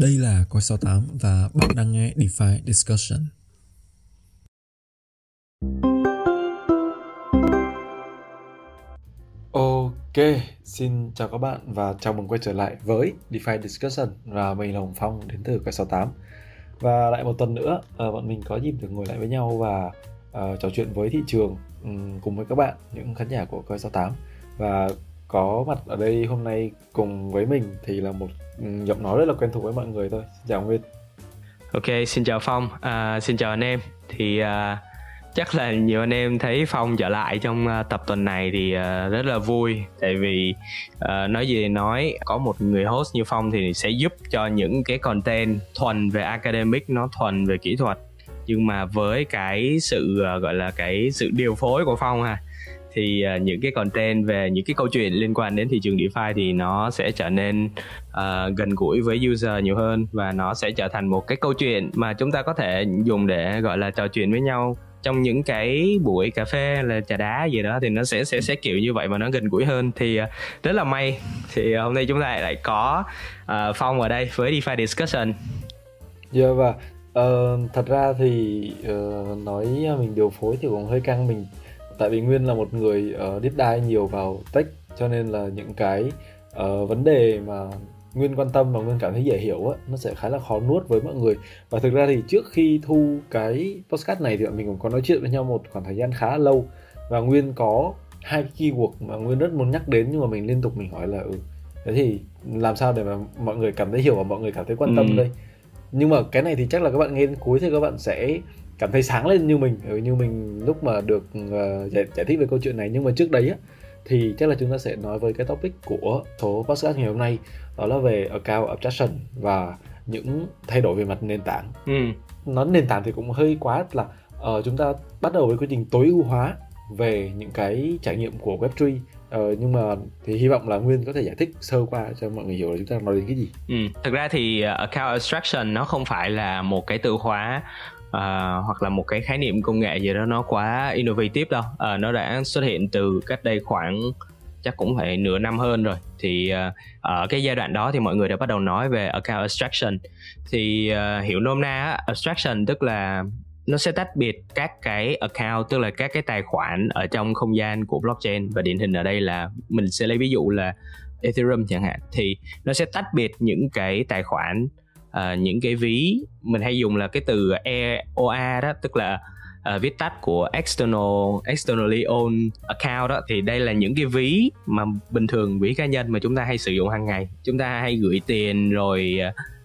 Đây là Coi 68 và bạn đang nghe DeFi Discussion. Ok, xin chào các bạn và chào mừng quay trở lại với DeFi Discussion và mình là Hồng Phong đến từ Coi 68 Và lại một tuần nữa, ờ, bọn mình có dịp được ngồi lại với nhau và uh, trò chuyện với thị trường um, cùng với các bạn, những khán giả của Coi 68 Và có mặt ở đây hôm nay cùng với mình thì là một giọng nói rất là quen thuộc với mọi người thôi. Xin chào Nguyên. Ok, xin chào Phong, à, xin chào anh em. Thì à, chắc là nhiều anh em thấy Phong trở lại trong à, tập tuần này thì uh, rất là vui. Tại vì uh, nói gì nói có một người host như Phong thì sẽ giúp cho những cái content thuần về academic nó thuần về kỹ thuật. Nhưng mà với cái sự uh, gọi là cái sự điều phối của Phong ha thì uh, những cái content về những cái câu chuyện liên quan đến thị trường DeFi thì nó sẽ trở nên uh, gần gũi với user nhiều hơn và nó sẽ trở thành một cái câu chuyện mà chúng ta có thể dùng để gọi là trò chuyện với nhau trong những cái buổi cà phê là trà đá gì đó thì nó sẽ sẽ sẽ kiểu như vậy và nó gần gũi hơn thì uh, rất là may thì hôm nay chúng ta lại có uh, phong ở đây với DeFi discussion. Dạ yeah, và uh, thật ra thì uh, nói mình điều phối thì cũng hơi căng mình tại vì nguyên là một người uh, deep dive nhiều vào tech cho nên là những cái uh, vấn đề mà nguyên quan tâm và nguyên cảm thấy dễ hiểu á nó sẽ khá là khó nuốt với mọi người. Và thực ra thì trước khi thu cái podcast này thì mình cũng có nói chuyện với nhau một khoảng thời gian khá là lâu. Và nguyên có hai cái keyword mà nguyên rất muốn nhắc đến nhưng mà mình liên tục mình hỏi là ừ thế thì làm sao để mà mọi người cảm thấy hiểu và mọi người cảm thấy quan tâm ừ. đây? Nhưng mà cái này thì chắc là các bạn nghe đến cuối thì các bạn sẽ cảm thấy sáng lên như mình ừ, như mình lúc mà được uh, giải, giải thích về câu chuyện này nhưng mà trước đấy á thì chắc là chúng ta sẽ nói với cái topic của số podcast ngày hôm nay đó là về account abstraction và những thay đổi về mặt nền tảng ừ. nói nền tảng thì cũng hơi quá là uh, chúng ta bắt đầu với quy trình tối ưu hóa về những cái trải nghiệm của web3 Ờ, nhưng mà thì hy vọng là Nguyên có thể giải thích sơ qua cho mọi người hiểu là chúng ta nói đến cái gì. Ừ, thực ra thì account abstraction nó không phải là một cái từ khóa uh, hoặc là một cái khái niệm công nghệ gì đó nó quá innovative đâu. Uh, nó đã xuất hiện từ cách đây khoảng chắc cũng phải nửa năm hơn rồi. Thì uh, ở cái giai đoạn đó thì mọi người đã bắt đầu nói về account abstraction. Thì uh, hiểu nôm na abstraction tức là nó sẽ tách biệt các cái account tức là các cái tài khoản ở trong không gian của blockchain. Và điển hình ở đây là mình sẽ lấy ví dụ là Ethereum chẳng hạn. Thì nó sẽ tách biệt những cái tài khoản uh, những cái ví mình hay dùng là cái từ EOA đó tức là uh, viết tắt của external externally owned account đó. Thì đây là những cái ví mà bình thường ví cá nhân mà chúng ta hay sử dụng hàng ngày. Chúng ta hay gửi tiền rồi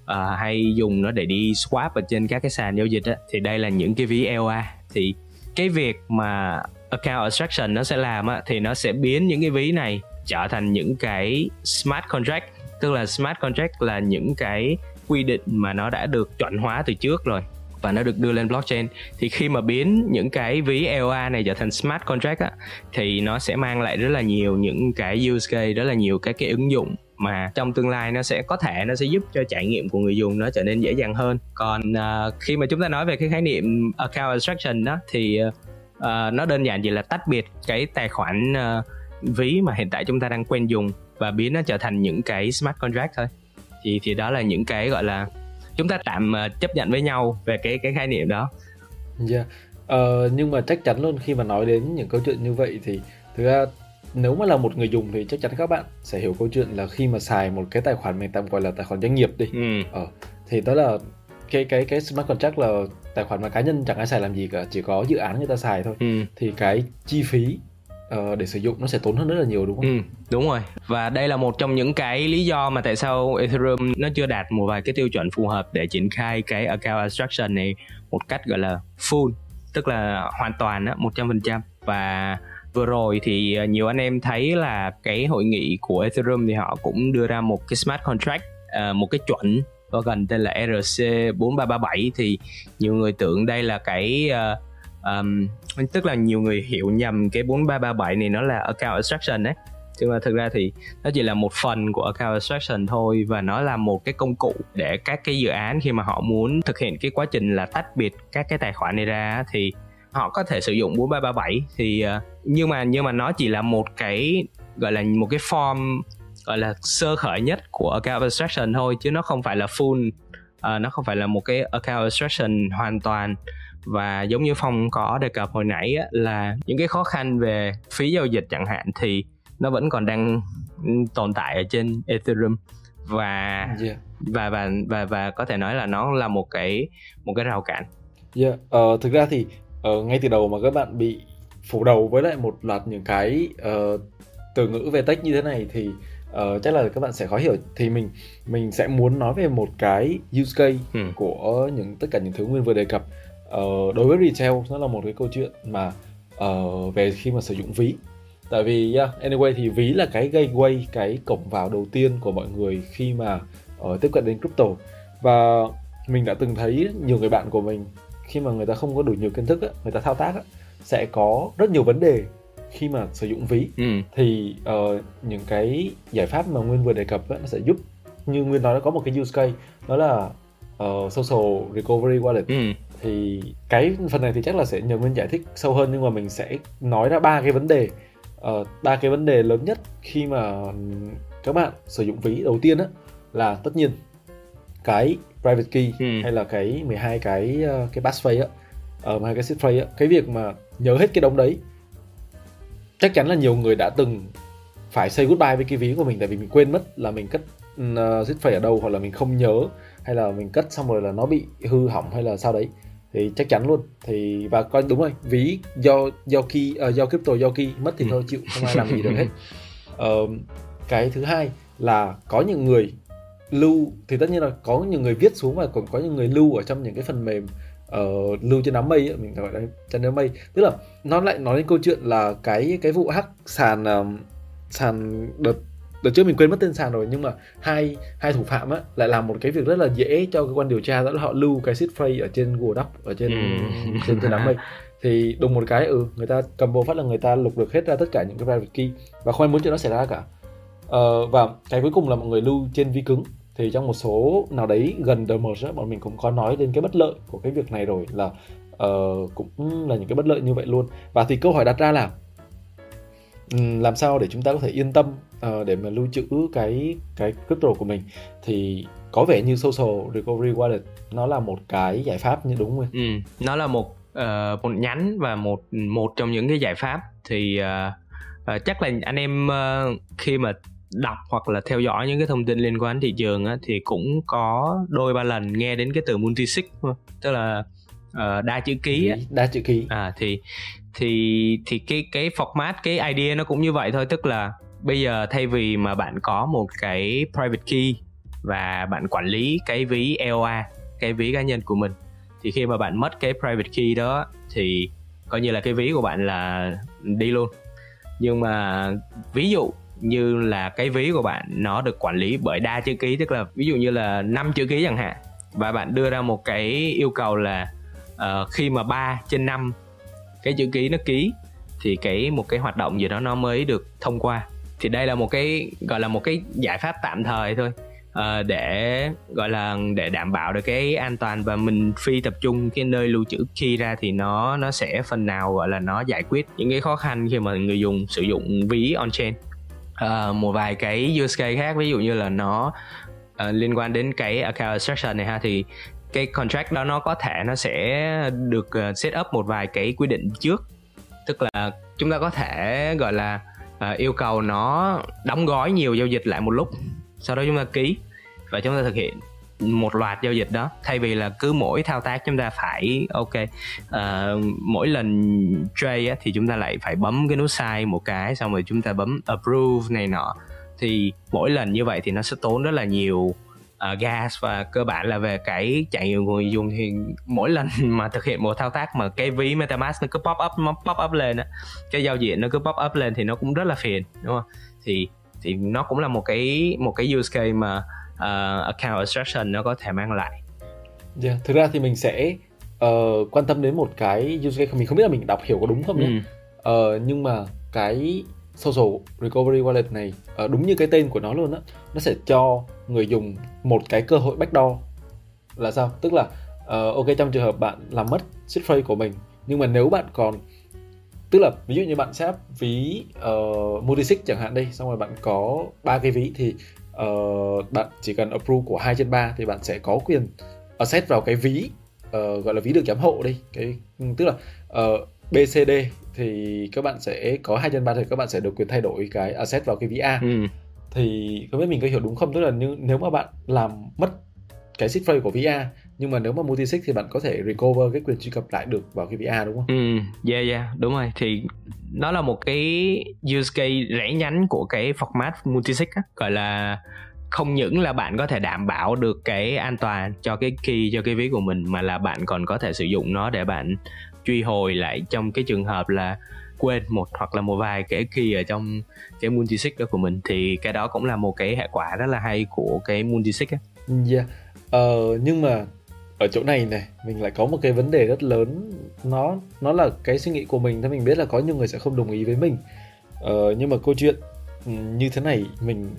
uh, hay dùng nó để đi swap ở trên các cái sàn giao dịch đó. thì đây là những cái ví EOA thì cái việc mà account abstraction nó sẽ làm á, thì nó sẽ biến những cái ví này trở thành những cái smart contract. Tức là smart contract là những cái quy định mà nó đã được chuẩn hóa từ trước rồi và nó được đưa lên blockchain. Thì khi mà biến những cái ví EOA này trở thành smart contract á thì nó sẽ mang lại rất là nhiều những cái use case rất là nhiều các cái ứng dụng mà trong tương lai nó sẽ có thể nó sẽ giúp cho trải nghiệm của người dùng nó trở nên dễ dàng hơn. Còn uh, khi mà chúng ta nói về cái khái niệm account abstraction đó thì uh, nó đơn giản chỉ là tách biệt cái tài khoản uh, ví mà hiện tại chúng ta đang quen dùng và biến nó trở thành những cái smart contract thôi thì thì đó là những cái gọi là chúng ta tạm uh, chấp nhận với nhau về cái cái khái niệm đó. Yeah. Dạ. Uh, nhưng mà chắc chắn luôn khi mà nói đến những câu chuyện như vậy thì thực ra nếu mà là một người dùng thì chắc chắn các bạn sẽ hiểu câu chuyện là khi mà xài một cái tài khoản mình tạm gọi là tài khoản doanh nghiệp đi. Ừ. Ờ, thì đó là cái cái cái smart contract là tài khoản mà cá nhân chẳng ai xài làm gì cả, chỉ có dự án người ta xài thôi. Ừ. Thì cái chi phí uh, để sử dụng nó sẽ tốn hơn rất là nhiều đúng không? Ừ, đúng rồi. Và đây là một trong những cái lý do mà tại sao Ethereum nó chưa đạt một vài cái tiêu chuẩn phù hợp để triển khai cái account abstraction này một cách gọi là full, tức là hoàn toàn á, 100% và vừa rồi thì nhiều anh em thấy là cái hội nghị của Ethereum thì họ cũng đưa ra một cái smart contract ờ, một cái chuẩn có gần tên là ERC 4337 thì nhiều người tưởng đây là cái uh, um, tức là nhiều người hiểu nhầm cái 4337 này nó là account abstraction đấy nhưng mà thực ra thì nó chỉ là một phần của account abstraction thôi và nó là một cái công cụ để các cái dự án khi mà họ muốn thực hiện cái quá trình là tách biệt các cái tài khoản này ra thì họ có thể sử dụng 4337 thì ờ, nhưng mà nhưng mà nó chỉ là một cái gọi là một cái form gọi là sơ khởi nhất của account abstraction thôi chứ nó không phải là full uh, nó không phải là một cái account abstraction hoàn toàn và giống như phong có đề cập hồi nãy á, là những cái khó khăn về phí giao dịch chẳng hạn thì nó vẫn còn đang tồn tại ở trên ethereum và yeah. và và và và có thể nói là nó là một cái một cái rào cản. Yeah, uh, thực ra thì uh, ngay từ đầu mà các bạn bị phủ đầu với lại một loạt những cái uh, từ ngữ về tech như thế này thì uh, chắc là các bạn sẽ khó hiểu thì mình mình sẽ muốn nói về một cái use case ừ. của những tất cả những thứ nguyên vừa đề cập uh, đối với retail nó là một cái câu chuyện mà uh, về khi mà sử dụng ví tại vì yeah, anyway thì ví là cái gateway cái cổng vào đầu tiên của mọi người khi mà uh, tiếp cận đến crypto và mình đã từng thấy nhiều người bạn của mình khi mà người ta không có đủ nhiều kiến thức á, người ta thao tác á, sẽ có rất nhiều vấn đề khi mà sử dụng ví ừ. thì uh, những cái giải pháp mà nguyên vừa đề cập ấy, nó sẽ giúp như nguyên nói nó có một cái use case đó là uh, social recovery wallet ừ. Thì cái phần này thì chắc là sẽ nhờ nguyên giải thích sâu hơn nhưng mà mình sẽ nói ra ba cái vấn đề. Uh, ba cái vấn đề lớn nhất khi mà các bạn sử dụng ví đầu tiên á là tất nhiên cái private key ừ. hay là cái 12 cái uh, cái passphrase á uh, hai cái seed phrase á. Cái việc mà nhớ hết cái đống đấy chắc chắn là nhiều người đã từng phải say goodbye với cái ví của mình tại vì mình quên mất là mình cất uh, seed phrase ở đâu hoặc là mình không nhớ hay là mình cất xong rồi là nó bị hư hỏng hay là sao đấy thì chắc chắn luôn. Thì và coi đúng rồi ví do do key uh, do crypto do key mất thì ừ. thôi chịu không ai làm gì được hết. Uh, cái thứ hai là có những người lưu thì tất nhiên là có những người viết xuống và còn có những người lưu ở trong những cái phần mềm uh, lưu trên đám mây ấy, mình gọi là trên đám mây. Tức là nó lại nói đến câu chuyện là cái cái vụ hack sàn uh, sàn đợt đợt trước mình quên mất tên sàn rồi nhưng mà hai hai thủ phạm á lại làm một cái việc rất là dễ cho cơ quan điều tra đó là họ lưu cái seed phrase ở trên Google Doc ở trên ừ. trên trên đám mây. Thì đùng một cái ừ người ta cầm vô phát là người ta lục được hết ra tất cả những cái private key và không ai muốn chuyện đó xảy ra cả. Uh, và cái cuối cùng là mọi người lưu trên vi cứng. Thì trong một số nào đấy gần The Merge bọn mình cũng có nói đến cái bất lợi của cái việc này rồi là uh, cũng là những cái bất lợi như vậy luôn. Và thì câu hỏi đặt ra là Ừ, làm sao để chúng ta có thể yên tâm uh, để mà lưu trữ cái cái crypto của mình? Thì có vẻ như social recovery wallet nó là một cái giải pháp như đúng không? Ừ, nó là một uh, một nhánh và một một trong những cái giải pháp. Thì uh, uh, chắc là anh em uh, khi mà đọc hoặc là theo dõi những cái thông tin liên quan đến thị trường á, thì cũng có đôi ba lần nghe đến cái từ multisig tức là uh, đa chữ ký á. đa chữ ký. À thì thì thì cái cái format cái idea nó cũng như vậy thôi. Tức là bây giờ thay vì mà bạn có một cái private key và bạn quản lý cái ví EOA cái ví cá nhân của mình thì khi mà bạn mất cái private key đó thì coi như là cái ví của bạn là đi luôn. Nhưng mà ví dụ như là cái ví của bạn nó được quản lý bởi đa chữ ký tức là ví dụ như là năm chữ ký chẳng hạn và bạn đưa ra một cái yêu cầu là uh, khi mà 3 trên 5 cái chữ ký nó ký thì cái một cái hoạt động gì đó nó mới được thông qua. Thì đây là một cái gọi là một cái giải pháp tạm thời thôi uh, để gọi là để đảm bảo được cái an toàn và mình phi tập trung cái nơi lưu trữ key ra thì nó nó sẽ phần nào gọi là nó giải quyết những cái khó khăn khi mà người dùng sử dụng ví on chain. Uh, một vài cái use case khác ví dụ như là nó uh, liên quan đến cái account abstraction này ha thì cái contract đó nó có thể nó sẽ được ờ, set up một vài cái quy định trước. Tức là chúng ta có thể gọi là uh, yêu cầu nó đóng gói nhiều giao dịch lại một lúc sau đó chúng ta ký và chúng ta thực hiện một loạt giao dịch đó. Thay vì là cứ mỗi thao tác chúng ta phải ok uh, mỗi lần trade á, thì chúng ta lại phải bấm cái nút sai một cái xong rồi chúng ta bấm approve này nọ. Thì mỗi lần như vậy thì nó sẽ tốn rất là nhiều uh, gas và cơ bản là về cái trải nghiệm của người dùng thì mỗi lần mà thực hiện một thao tác mà cái ví MetaMask nó cứ pop up nó pop up lên á cái giao diện nó cứ pop up lên thì nó cũng rất là phiền đúng không thì thì nó cũng là một cái một cái use case mà uh, account abstraction nó có thể mang lại. Yeah, dạ, thực ra thì mình sẽ uh, quan tâm đến một cái use case mình không biết là mình đọc hiểu có đúng không nhé. Ừ. Uh, nhưng mà cái social recovery wallet này uh, đúng như cái tên của nó luôn á, nó sẽ cho người dùng một cái cơ hội backdoor là sao? Tức là uh, ok trong trường hợp bạn làm mất seed phrase của mình nhưng mà nếu bạn còn tức là ví dụ như bạn set ví uh, multisig chẳng hạn đây xong rồi bạn có ba cái ví thì uh, bạn chỉ cần approve của hai trên ba thì bạn sẽ có quyền set vào cái ví uh, gọi là ví được giám hộ đi cái tức là uh, BCD thì các bạn sẽ có hai trên ba thì các bạn sẽ được quyền thay đổi cái asset vào cái ví A ừ thì không biết mình có hiểu đúng không tức là nếu mà bạn làm mất cái seed phrase của VA nhưng mà nếu mà multisig thì bạn có thể recover cái quyền truy cập lại được vào cái VA đúng không? Ừ, yeah yeah, đúng rồi. Thì nó là một cái use case rẽ nhánh của cái format multisig á, gọi là không những là bạn có thể đảm bảo được cái an toàn cho cái key cho cái ví của mình mà là bạn còn có thể sử dụng nó để bạn truy hồi lại trong cái trường hợp là quên một hoặc là một vài cái key ở trong cái multisig đó của mình thì cái đó cũng là một cái hệ quả rất là hay của cái multisig á. Yeah. Ờ, nhưng mà ở chỗ này này mình lại có một cái vấn đề rất lớn nó nó là cái suy nghĩ của mình thì mình biết là có nhiều người sẽ không đồng ý với mình ờ, nhưng mà câu chuyện ừ, như thế này mình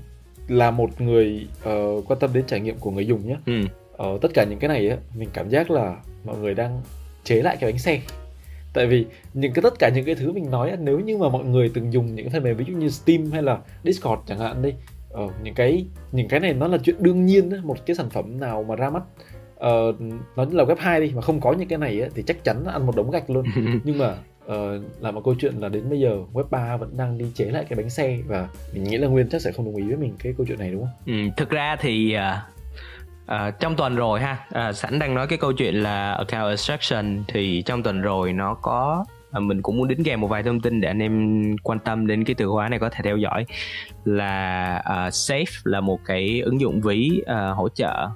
là một người uh, quan tâm đến trải nghiệm của người dùng nhé ừ. ờ, tất cả những cái này á mình cảm giác là mọi người đang chế lại cái bánh xe tại vì những cái tất cả những cái thứ mình nói nếu như mà mọi người từng dùng những cái phần mềm ví dụ như Steam hay là Discord chẳng hạn đi ờ, những cái những cái này nó là chuyện đương nhiên một cái sản phẩm nào mà ra mắt uh, nó là web 2 đi mà không có những cái này ấy, thì chắc chắn ăn một đống gạch luôn nhưng mà uh, là một câu chuyện là đến bây giờ web 3 vẫn đang đi chế lại cái bánh xe và mình nghĩ là nguyên chắc sẽ không đồng ý với mình cái câu chuyện này đúng không? Ừ, thực ra thì uh, À, trong tuần rồi ha. À, sẵn đang nói cái câu chuyện là account extraction thì trong tuần rồi nó có à, mình cũng muốn đính kèm một vài thông tin để anh em quan tâm đến cái từ khóa này có thể theo dõi. Là à, Safe là một cái ứng dụng ví à, hỗ trợ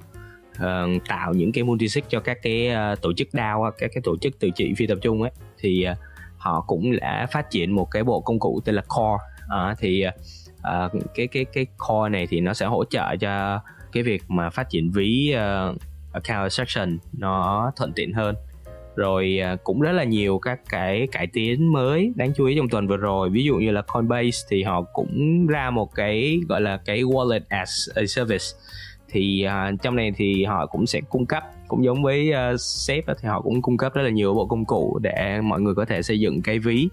uh, tạo những cái multisig cho các cái uh, tổ chức DAO các cái tổ chức tự trị phi tập trung ấy. Thì uh, họ cũng đã phát triển một cái bộ công cụ tên là Core. Uh, thì uh, cái cái cái Core này thì nó sẽ hỗ trợ cho cái việc mà phát triển ví uh, account section nó thuận tiện hơn. Rồi ờ, cũng rất là nhiều các cái cải tiến mới đáng chú ý trong tuần vừa rồi. Ví dụ như là Coinbase thì họ cũng ra một cái gọi là cái wallet as a service. Thì uh, trong này thì họ cũng sẽ cung cấp cũng giống với uh, sếp thì họ cũng cung cấp rất là nhiều bộ công cụ để mọi người có thể xây dựng cái ví.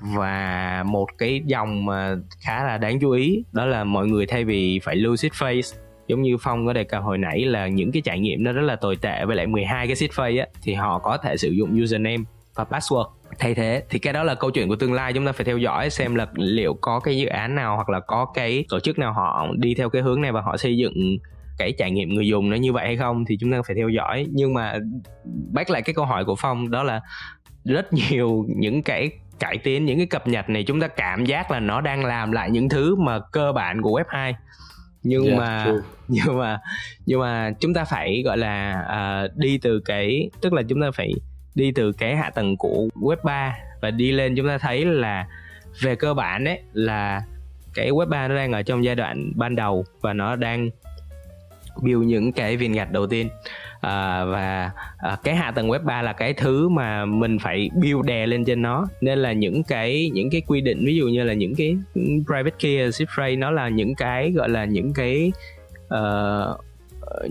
Và một cái dòng mà khá là đáng chú ý đó là mọi người thay vì phải lưu seed phrase giống như phong có đề cập hồi nãy là những cái trải nghiệm nó rất là tồi tệ với lại 12 cái seed á, thì họ có thể sử dụng username và password. Thay thế, thì cái đó là câu chuyện của tương lai, chúng ta phải theo dõi xem là liệu có cái dự án nào hoặc là có cái tổ chức nào họ đi theo cái hướng này và họ xây dựng cái trải nghiệm người dùng nó như vậy hay không, thì chúng ta phải theo dõi. Nhưng mà bác lại cái câu hỏi của phong, đó là rất nhiều những cái cải tiến, những cái cập nhật này, chúng ta cảm giác là nó đang làm lại những thứ mà cơ bản của web 2 nhưng yeah, mà true. nhưng mà nhưng mà chúng ta phải gọi là uh, đi từ cái tức là chúng ta phải đi từ cái hạ tầng của web 3 và đi lên chúng ta thấy là về cơ bản đấy là cái web 3 nó đang ở trong giai đoạn ban đầu và nó đang build những cái viên gạch đầu tiên à, và à, cái hạ tầng web 3 là cái thứ mà mình phải build đè lên trên nó. Nên là những cái những cái quy định ví dụ như là những cái private key zip phrase nó là những cái gọi là những cái uh,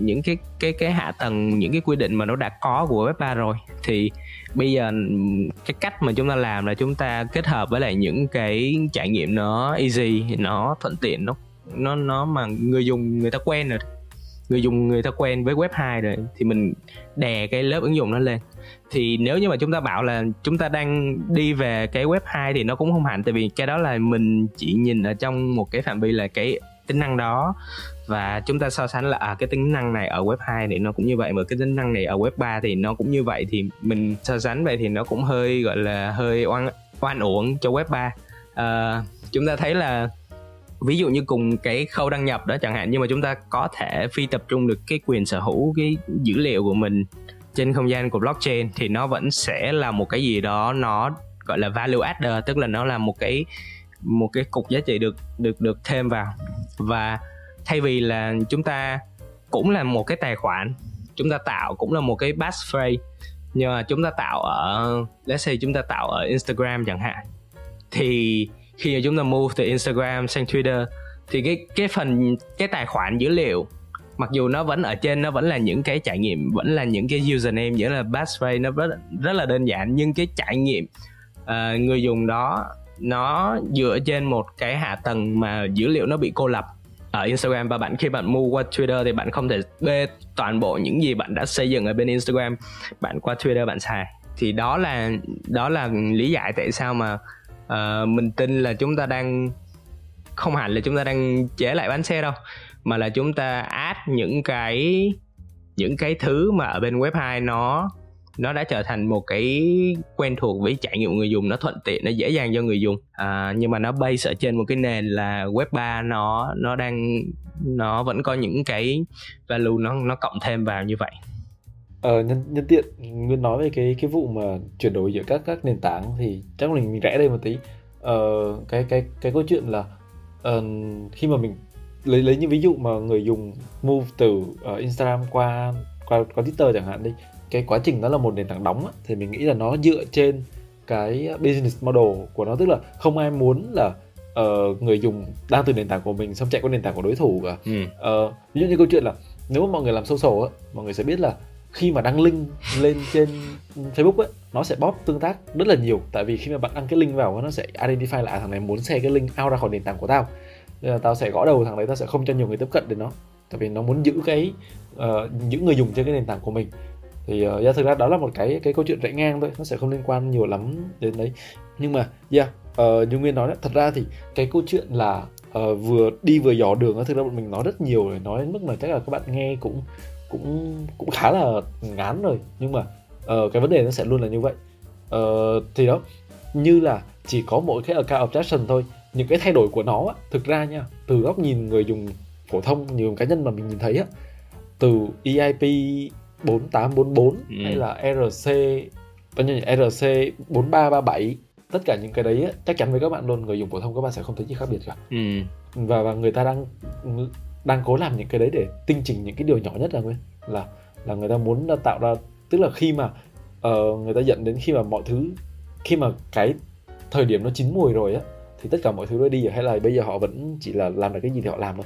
những cái cái cái hạ tầng những cái quy định mà nó đã có của web 3 rồi. Thì bây giờ cái cách mà chúng ta làm là chúng ta kết hợp với lại những cái trải nghiệm nó easy nó thuận tiện nó nó nó mà người dùng người ta quen rồi người dùng người ta quen với web 2 rồi thì mình đè cái lớp ứng dụng nó lên. Thì nếu như mà chúng ta bảo là chúng ta đang đi về cái web 2 thì nó cũng không hẳn tại vì cái đó là mình chỉ nhìn ở trong một cái phạm vi là cái tính năng đó. Và chúng ta so sánh là à cái tính năng này ở web 2 thì nó cũng như vậy mà cái tính năng này ở web 3 thì nó cũng như vậy thì mình so sánh vậy thì nó cũng hơi gọi là hơi oan oan uổng cho web 3 à, ờ, chúng ta thấy là ví dụ như cùng cái khâu đăng nhập đó chẳng hạn, nhưng mà chúng ta có thể phi tập trung được cái quyền sở hữu cái dữ liệu của mình trên không gian của blockchain thì nó vẫn sẽ là một cái gì đó nó gọi là value adder, tức là nó là một cái một cái cục giá trị được được được thêm vào. Và thay vì là chúng ta cũng là một cái tài khoản, chúng ta tạo cũng là một cái passphrase, nhưng mà chúng ta tạo ở, let's say chúng ta tạo ở Instagram chẳng hạn, thì khi mà chúng ta move từ Instagram sang Twitter thì cái cái phần cái tài khoản dữ liệu mặc dù nó vẫn ở trên nó vẫn là những cái trải nghiệm vẫn là những cái username vẫn là passphrase nó rất rất là đơn giản nhưng cái trải nghiệm uh, người dùng đó nó dựa trên một cái hạ tầng mà dữ liệu nó bị cô lập ở Instagram. Và bạn khi bạn mua qua Twitter thì bạn không thể bê toàn bộ những gì bạn đã xây dựng ở bên Instagram. Bạn qua Twitter bạn xài. Thì đó là đó là lý giải tại sao mà uh, mình tin là chúng ta đang không hẳn là chúng ta đang chế lại bán xe đâu mà là chúng ta add những cái những cái thứ mà ở bên web 2 nó nó đã trở thành một cái quen thuộc với trải nghiệm người dùng nó thuận tiện nó dễ dàng cho người dùng. À, nhưng mà nó base ở trên một cái nền là web 3 nó nó đang nó vẫn có những cái value nó nó cộng thêm vào như vậy. Ờ, nhân nhân tiện Nguyên nói về cái cái vụ mà chuyển đổi giữa các các nền tảng thì chắc mình mình rẽ đây một tí. Ờ, cái cái cái câu chuyện là uh, khi mà mình lấy lấy những ví dụ mà người dùng move từ uh, Instagram qua qua qua Twitter chẳng hạn đi cái quá trình đó là một nền tảng đóng á, thì mình nghĩ là nó dựa trên cái business model của nó tức là không ai muốn là uh, người dùng đang từ nền tảng của mình xong chạy qua nền tảng của đối thủ cả ừ. uh, ví dụ như câu chuyện là nếu mà mọi người làm social á mọi người sẽ biết là khi mà đăng link lên trên Facebook ấy nó sẽ bóp tương tác rất là nhiều. Tại vì khi mà bạn đăng cái link vào nó sẽ identify lại à, thằng này muốn share cái link out ra khỏi nền tảng của tao. Nên là tao sẽ gõ đầu thằng đấy tao sẽ không cho nhiều người tiếp cận đến nó. Tại vì nó muốn giữ cái uh, những người dùng trên cái nền tảng của mình. Thì uh, yeah, thực ra đó là một cái cái câu chuyện rẽ ngang thôi nó sẽ không liên quan nhiều lắm đến đấy. Nhưng mà yeah uh, như nguyên nói đấy thật ra thì cái câu chuyện là uh, vừa đi vừa dò đường thực ra bọn mình nói rất nhiều nói đến mức mà chắc là các bạn nghe cũng cũng cũng khá là ngán rồi nhưng mà uh, cái vấn đề nó sẽ luôn là như vậy uh, thì đó như là chỉ có mỗi cái account objection thôi những cái thay đổi của nó á, thực ra nha từ góc nhìn người dùng phổ thông nhiều cá nhân mà mình nhìn thấy á từ EIP 4844 ừ. hay là RC bao nhiêu RC 4337 tất cả những cái đấy á, chắc chắn với các bạn luôn người dùng phổ thông các bạn sẽ không thấy gì khác biệt cả ừ. và và người ta đang đang cố làm những cái đấy để tinh chỉnh những cái điều nhỏ nhất là nguyên là là người ta muốn tạo ra tức là khi mà uh, người ta dẫn đến khi mà mọi thứ khi mà cái thời điểm nó chín mùi rồi á thì tất cả mọi thứ nó đi rồi hay là bây giờ họ vẫn chỉ là làm được cái gì thì họ làm thôi?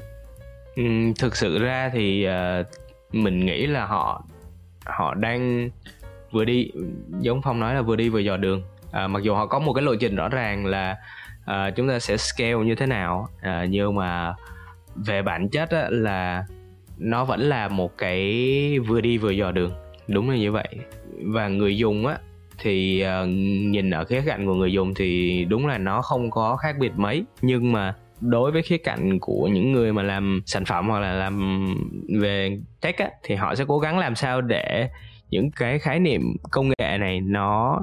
Ừ, thực sự ra thì uh, mình nghĩ là họ họ đang vừa đi giống phong nói là vừa đi vừa dò đường. À, mặc dù họ có một cái lộ trình rõ ràng là à, chúng ta sẽ scale như thế nào à, nhưng mà về bản chất á, là nó vẫn là một cái vừa đi vừa dò đường. Đúng là như vậy. Và người dùng á thì uh, nhìn ở khía cạnh của người dùng thì đúng là nó không có khác biệt mấy. Nhưng mà đối với khía cạnh của những người mà làm sản phẩm hoặc là làm về tech á, thì họ sẽ cố gắng làm sao để những cái khái niệm công nghệ này nó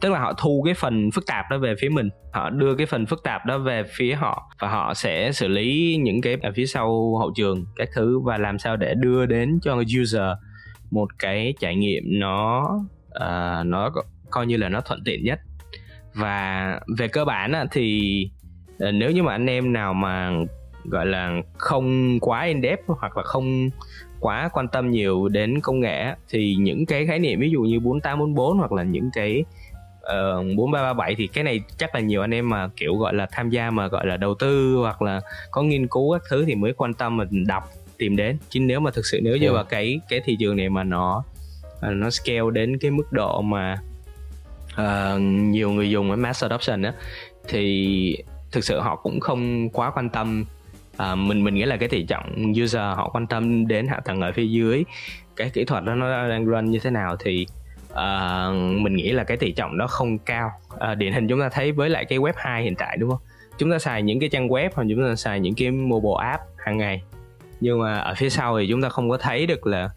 tức là họ thu cái phần phức tạp đó về phía mình. Họ đưa cái phần phức tạp đó về phía họ và họ sẽ xử lý những cái ở phía sau hậu trường các thứ và làm sao để đưa đến cho user một cái trải nghiệm nó uh, nó coi như là nó thuận tiện nhất. Và về cơ bản thì ờ, nếu như mà anh em nào mà gọi là không quá in depth hoặc là không quá quan tâm nhiều đến công nghệ thì những cái khái niệm ví dụ như 4844 hoặc là những cái uh, 4337 thì cái này chắc là nhiều anh em mà kiểu gọi là tham gia mà gọi là đầu tư hoặc là có nghiên cứu các thứ thì mới quan tâm mà đọc tìm đến chứ nếu mà thực sự nếu như yeah. mà cái cái thị trường này mà nó uh, nó scale đến cái mức độ mà uh, nhiều người dùng với mass adoption á thì thực sự họ cũng không quá quan tâm à, mình mình nghĩ là cái tỷ trọng user họ quan tâm đến hạ tầng ở phía dưới cái kỹ thuật đó nó đang run như thế nào thì uh, mình nghĩ là cái tỷ trọng đó không cao. Uh, điển hình chúng ta thấy với lại cái web 2 hiện tại đúng không? Chúng ta xài những cái trang web hoặc chúng ta xài những cái mobile app hàng ngày. Nhưng mà ở phía sau thì chúng ta không có thấy được là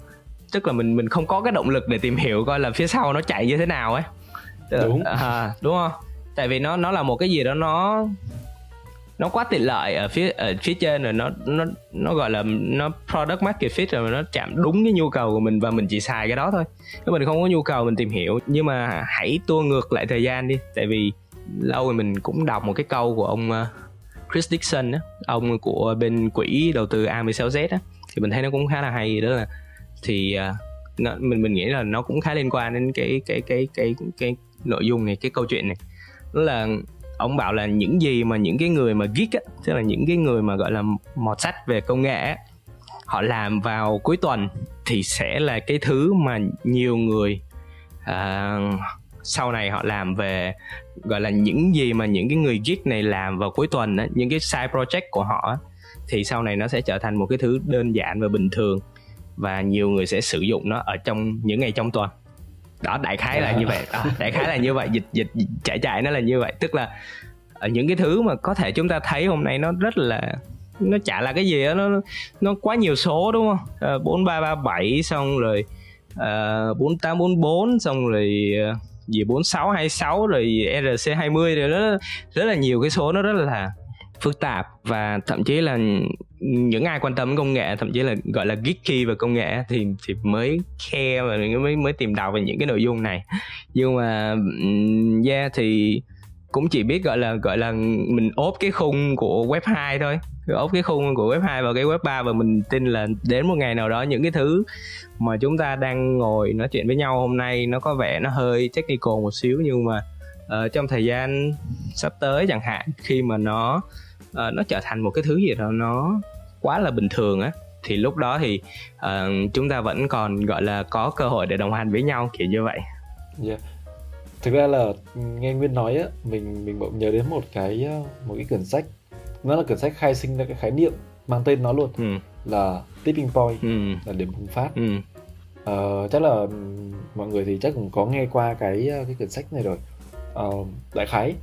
tức là mình mình không có cái động lực để tìm hiểu coi là phía sau nó chạy như thế nào ấy. Đúng. à, đúng không? Tại vì nó nó là một cái gì đó nó nó quá tiện lợi ở phía ở phía trên rồi nó nó nó gọi là nó product market fit rồi nó chạm đúng cái nhu cầu của mình và mình chỉ xài cái đó thôi. Nếu mình không có nhu cầu mình tìm hiểu nhưng mà hãy tua ngược lại thời gian đi. Tại vì lâu rồi mình cũng đọc một cái câu của ông ờ, Chris Dixon á ông của bên quỹ đầu tư A16Z á thì mình thấy nó cũng khá là hay. Đó là thì ờ, nó, mình mình nghĩ là nó cũng khá liên quan đến cái cái cái cái cái, cái nội dung này cái câu chuyện này. Đó là ông bảo là những gì mà những cái người mà geek á tức là những cái người mà gọi là mọt sách về công nghệ á, họ làm vào cuối tuần thì sẽ là cái thứ mà nhiều người uh, sau này họ làm về gọi là những gì mà những cái người geek này làm vào cuối tuần á những cái side project của họ á, thì sau này nó sẽ trở thành một cái thứ đơn giản và bình thường và nhiều người sẽ sử dụng nó ở trong những ngày trong tuần đó đại khái là như vậy. Đó, đại khái là như vậy. Dịch dịch chạy chạy nó là như vậy. Tức là những cái thứ mà có thể chúng ta thấy hôm nay nó rất là nó chả là cái gì đó nó nó quá nhiều số đúng không? Ờ, bốn ba ba bảy xong rồi ờ, bốn tám bốn bốn xong rồi uh, gì bốn sáu hai sáu rồi rc 20 rồi nó rất là nhiều cái số nó rất là phức tạp và thậm chí là những ai quan tâm đến công nghệ thậm chí là gọi là geeky về công nghệ thì thì mới care và mới mới tìm đọc về những cái nội dung này. Nhưng mà yeah thì cũng chỉ biết gọi là gọi là mình ốp cái khung của web 2 thôi. Ốp cái khung của web 2 vào cái web 3 và mình tin là đến một ngày nào đó những cái thứ mà chúng ta đang ngồi nói chuyện với nhau hôm nay nó có vẻ nó hơi technical một xíu nhưng mà uh, trong thời gian sắp tới chẳng hạn khi mà nó uh, nó trở thành một cái thứ gì đó nó quá là bình thường á thì lúc đó thì uh, chúng ta vẫn còn gọi là có cơ hội để đồng hành với nhau kiểu như vậy. Yeah thực ra là nghe nguyên nói á mình mình bỗng nhớ đến một cái một cái quyển sách nó là quyển sách khai sinh ra cái khái niệm mang tên nó luôn ừ. là tipping point ừ. là điểm bùng phát ừ. uh, chắc là mọi người thì chắc cũng có nghe qua cái cái quyển sách này rồi uh, đại khái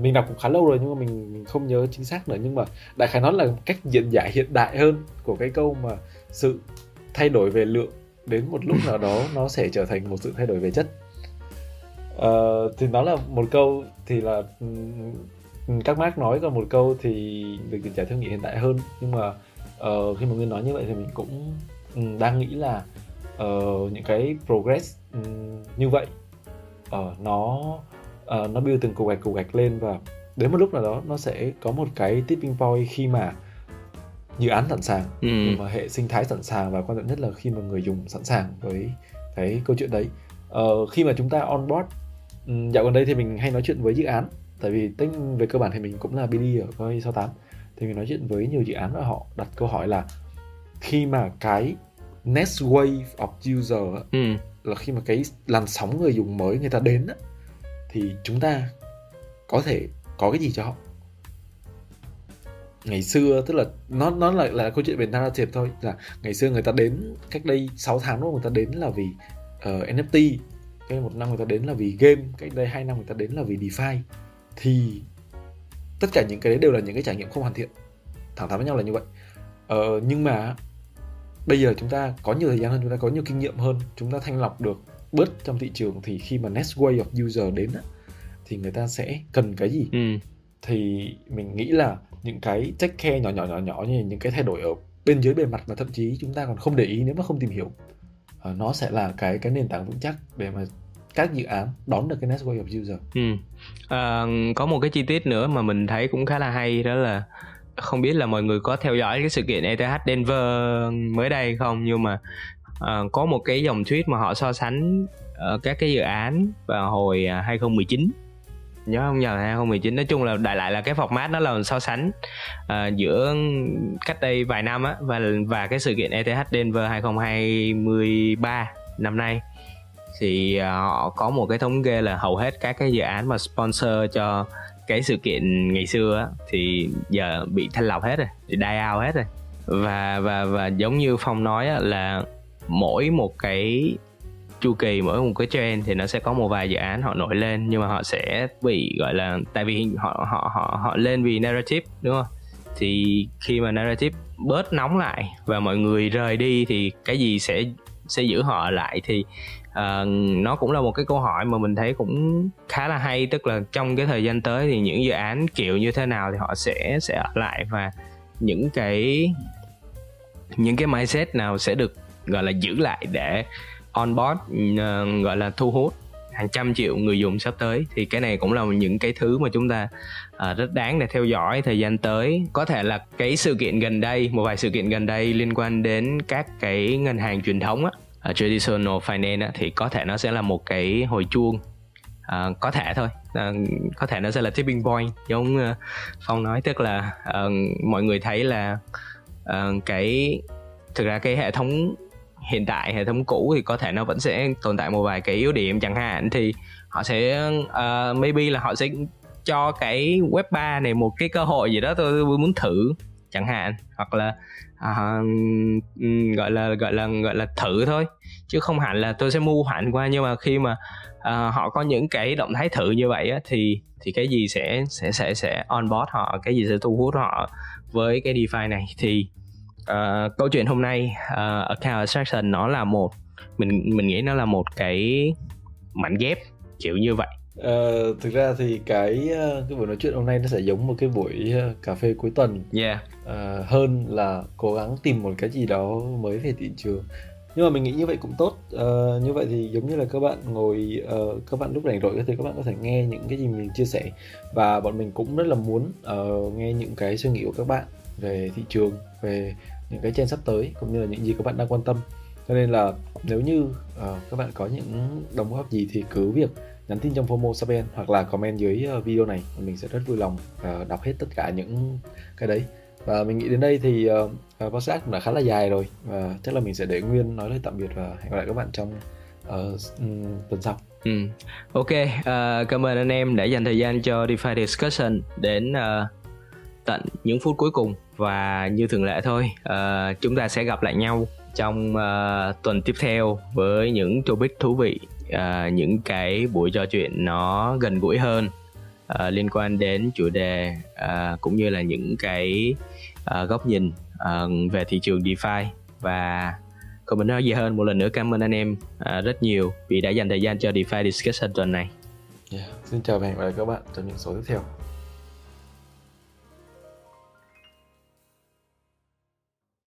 mình đọc cũng khá lâu rồi nhưng mà mình mình không nhớ chính xác nữa. Nhưng mà đại khái nó là cách diễn giải hiện đại hơn của cái câu mà sự thay đổi về lượng đến một lúc nào đó nó sẽ trở thành một sự thay đổi về chất. Uh, thì nó là một câu thì là các Mark nói còn một câu thì được diễn giải theo nghĩa hiện đại hơn. Nhưng mà uh, khi mà nguyên nói như vậy thì mình cũng um, đang nghĩ là uh, những cái progress um, như vậy uh, nó uh, nó build từng cục gạch cục gạch lên và đến một lúc nào đó nó sẽ có một cái tipping point khi mà dự án sẵn sàng ừ. mà hệ sinh thái sẵn sàng và quan trọng nhất là khi mà người dùng sẵn sàng với cái câu chuyện đấy uh, khi mà chúng ta on board dạo gần đây thì mình hay nói chuyện với dự án tại vì tính về cơ bản thì mình cũng là BD ở coi 68 thì mình nói chuyện với nhiều dự án và họ đặt câu hỏi là khi mà cái next wave of user ừ. là khi mà cái làn sóng người dùng mới người ta đến thì chúng ta có thể có cái gì cho họ? Ngày xưa tức là nó nó là là câu chuyện về narrative thôi là ngày xưa người ta đến cách đây 6 tháng đó người ta đến là vì ờ, uh, NFT cái một năm người ta đến là vì game cách đây hai năm người ta đến là vì DeFi. Thì tất cả những cái đấy đều là những cái trải nghiệm không hoàn thiện. Thẳng thắn với nhau là như vậy. Ờ, nhưng mà bây giờ chúng ta có nhiều thời gian hơn chúng ta có nhiều kinh nghiệm hơn chúng ta thanh lọc được bớt trong thị trường thì khi mà next wave of user đến á, thì người ta sẽ cần cái gì ừ. thì mình nghĩ là những cái take care nhỏ nhỏ nhỏ nhỏ như những cái thay đổi ở bên dưới bề mặt mà thậm chí chúng ta còn không để ý nếu mà không tìm hiểu Ờ, nó sẽ là cái cái nền tảng vững chắc để mà các dự án đón được cái next wave of user. Ừ. À, có một cái chi tiết nữa mà mình thấy cũng khá là hay đó là không biết là mọi người có theo dõi cái sự kiện ETH Denver mới đây không nhưng mà Ờ, có một cái dòng tweet mà họ so sánh uh, các cái dự án vào hồi à, 2019 nhớ không? Nhờ 2019 nói chung là đại lại là cái format nó là so sánh uh, giữa cách đây vài năm á và và cái sự kiện ETH Denver 2023 năm nay. Thì uh, họ có một cái thống kê là hầu hết các cái dự án mà sponsor cho cái sự kiện ngày xưa á, thì giờ bị thanh lọc hết rồi thì die out hết rồi. Và và và giống như phong nói á, là mỗi một cái chu kỳ mỗi một cái trend thì nó sẽ có một vài dự án họ nổi lên nhưng mà họ sẽ bị gọi là tại vì họ họ họ họ lên vì narrative đúng không? Thì khi mà narrative bớt nóng lại và mọi người rời đi thì cái gì sẽ sẽ giữ họ lại thì uh, nó cũng là một cái câu hỏi mà mình thấy cũng khá là hay. Tức là trong cái thời gian tới thì những dự án kiểu như thế nào thì họ sẽ sẽ ở lại và những cái những cái mindset nào sẽ được gọi là giữ lại để onboard uh, ừ, ờ, gọi là thu hút hàng trăm triệu người dùng sắp tới. Thì cái này cũng là những cái thứ mà chúng ta uh, rất đáng để theo dõi thời gian tới. Có thể là cái sự kiện gần đây một vài sự kiện gần đây liên quan đến các cái ngân hàng truyền thống á uh, traditional finance á, thì có thể nó sẽ là một cái hồi chuông. Uh, có thể thôi. Uh, có thể nó sẽ là tipping point giống uh, phong nói tức là uh, mọi người thấy là uh, cái thực ra cái hệ thống hiện tại hệ thống cũ thì có thể nó vẫn sẽ tồn tại một vài cái yếu điểm chẳng hạn thì họ sẽ uh, maybe là họ sẽ cho cái web 3 này một cái cơ hội gì đó tôi muốn thử chẳng hạn hoặc là uh, gọi là gọi là gọi là thử thôi. Chứ không hẳn là tôi sẽ mua hẳn qua nhưng mà khi mà uh, họ có những cái động thái thử như vậy á, thì thì cái gì sẽ sẽ sẽ sẽ on board họ cái gì sẽ thu hút họ với cái DeFi này thì uh, câu chuyện hôm nay uh, account abstraction nó là một mình mình nghĩ nó là một cái mảnh ghép kiểu như vậy. Uh, thực ra thì cái cái buổi nói chuyện hôm nay nó sẽ giống một cái buổi cà phê cuối tuần. Yeah. uh, hơn là cố gắng tìm một cái gì đó mới về thị trường. Nhưng mà mình nghĩ như vậy cũng tốt. Uh, như vậy thì giống như là các bạn ngồi uh, các bạn lúc rảnh rỗi thì các bạn có thể nghe những cái gì mình chia sẻ. Và bọn mình cũng rất là muốn uh, nghe những cái suy nghĩ của các bạn về thị trường về những cái trend sắp tới cũng như là những gì các bạn đang quan tâm. Cho nên là nếu như uh, các bạn có những đóng góp gì thì cứ việc nhắn tin trong FOMO Saben hoặc là comment dưới ờ, video này mình sẽ rất vui lòng uh, đọc hết tất cả những cái đấy. Và mình nghĩ đến đây thì uh, podcast cũng đã khá là dài rồi và chắc là mình sẽ để nguyên nói lời tạm biệt và hẹn gặp lại các bạn trong uh, tuần sau. Ừ. Ok, uh, cảm ơn anh em đã dành thời gian cho DeFi Discussion đến uh, tận những phút cuối cùng và như thường lệ thôi, uh, chúng ta sẽ gặp lại nhau trong uh, tuần tiếp theo với những topic thú vị, uh, những cái buổi trò chuyện nó gần gũi hơn uh, liên quan đến chủ đề uh, cũng như là những cái uh, góc nhìn uh, về thị trường DeFi và không mình nói gì hơn một lần nữa cảm ơn anh em uh, rất nhiều vì đã dành thời gian cho DeFi Discussion tuần này. Yeah. Xin chào và hẹn gặp lại các bạn trong những số tiếp theo.